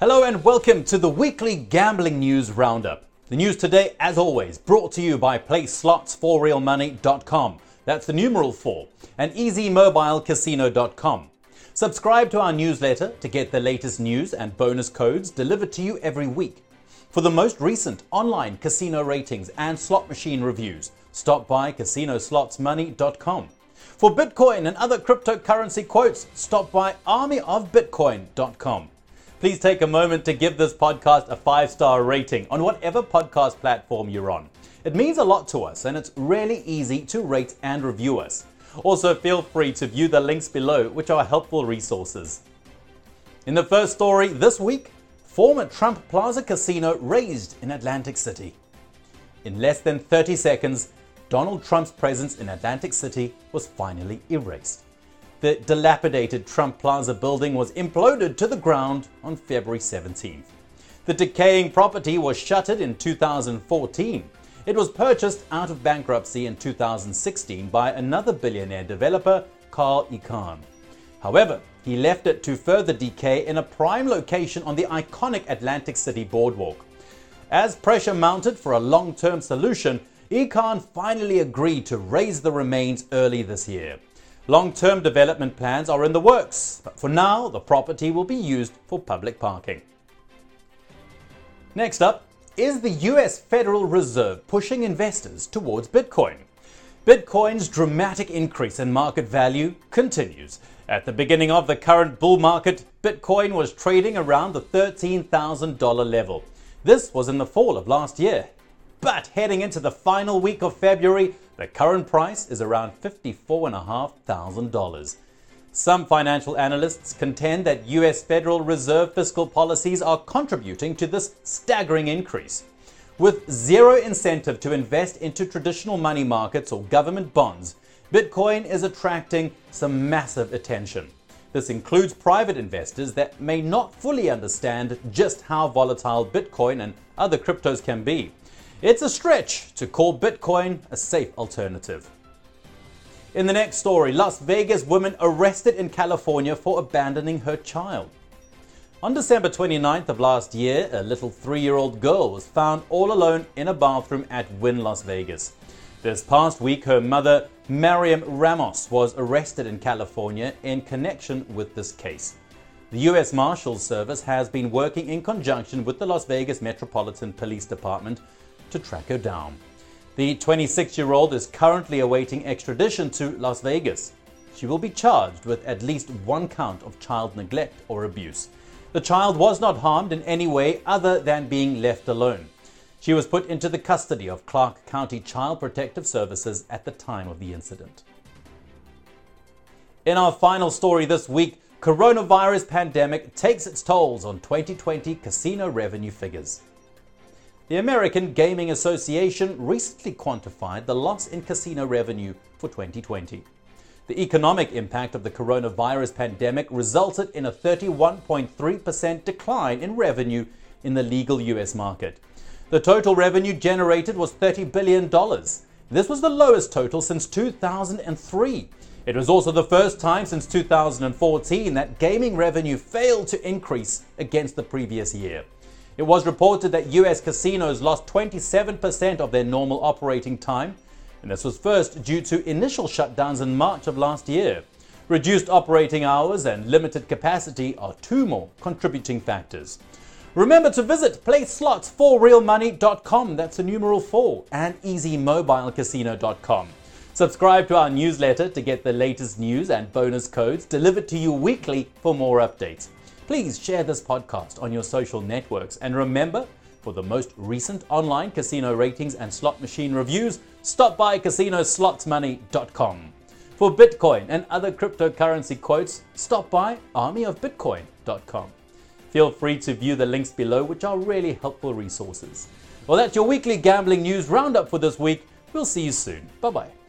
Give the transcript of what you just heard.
Hello and welcome to the weekly gambling news roundup. The news today, as always, brought to you by PlaySlots4RealMoney.com. That's the numeral 4 and EasyMobileCasino.com. Subscribe to our newsletter to get the latest news and bonus codes delivered to you every week. For the most recent online casino ratings and slot machine reviews, stop by CasinoSlotsMoney.com. For Bitcoin and other cryptocurrency quotes, stop by ArmyOfBitcoin.com. Please take a moment to give this podcast a five star rating on whatever podcast platform you're on. It means a lot to us and it's really easy to rate and review us. Also, feel free to view the links below, which are helpful resources. In the first story this week, former Trump Plaza Casino razed in Atlantic City. In less than 30 seconds, Donald Trump's presence in Atlantic City was finally erased. The dilapidated Trump Plaza building was imploded to the ground on February 17th. The decaying property was shuttered in 2014. It was purchased out of bankruptcy in 2016 by another billionaire developer, Carl Icahn. However, he left it to further decay in a prime location on the iconic Atlantic City boardwalk. As pressure mounted for a long term solution, Icahn finally agreed to raze the remains early this year. Long term development plans are in the works, but for now, the property will be used for public parking. Next up, is the US Federal Reserve pushing investors towards Bitcoin? Bitcoin's dramatic increase in market value continues. At the beginning of the current bull market, Bitcoin was trading around the $13,000 level. This was in the fall of last year. But heading into the final week of February, the current price is around $54,500. Some financial analysts contend that US Federal Reserve fiscal policies are contributing to this staggering increase. With zero incentive to invest into traditional money markets or government bonds, Bitcoin is attracting some massive attention. This includes private investors that may not fully understand just how volatile Bitcoin and other cryptos can be. It's a stretch to call Bitcoin a safe alternative. In the next story, Las Vegas woman arrested in California for abandoning her child. On December 29th of last year, a little three year old girl was found all alone in a bathroom at Wynn Las Vegas. This past week, her mother, Mariam Ramos, was arrested in California in connection with this case. The U.S. Marshals Service has been working in conjunction with the Las Vegas Metropolitan Police Department to track her down. The 26 year old is currently awaiting extradition to Las Vegas. She will be charged with at least one count of child neglect or abuse. The child was not harmed in any way other than being left alone. She was put into the custody of Clark County Child Protective Services at the time of the incident. In our final story this week, coronavirus pandemic takes its tolls on 2020 casino revenue figures. The American Gaming Association recently quantified the loss in casino revenue for 2020. The economic impact of the coronavirus pandemic resulted in a 31.3% decline in revenue in the legal US market. The total revenue generated was $30 billion. This was the lowest total since 2003. It was also the first time since 2014 that gaming revenue failed to increase against the previous year. It was reported that US casinos lost 27% of their normal operating time, and this was first due to initial shutdowns in March of last year. Reduced operating hours and limited capacity are two more contributing factors. Remember to visit playslots4realmoney.com, that's a numeral 4, and easymobilecasino.com. Subscribe to our newsletter to get the latest news and bonus codes delivered to you weekly for more updates. Please share this podcast on your social networks and remember, for the most recent online casino ratings and slot machine reviews, stop by CasinoSlotsMoney.com. For Bitcoin and other cryptocurrency quotes, stop by ArmyOfBitcoin.com. Feel free to view the links below, which are really helpful resources. Well, that's your weekly gambling news roundup for this week. We'll see you soon. Bye bye.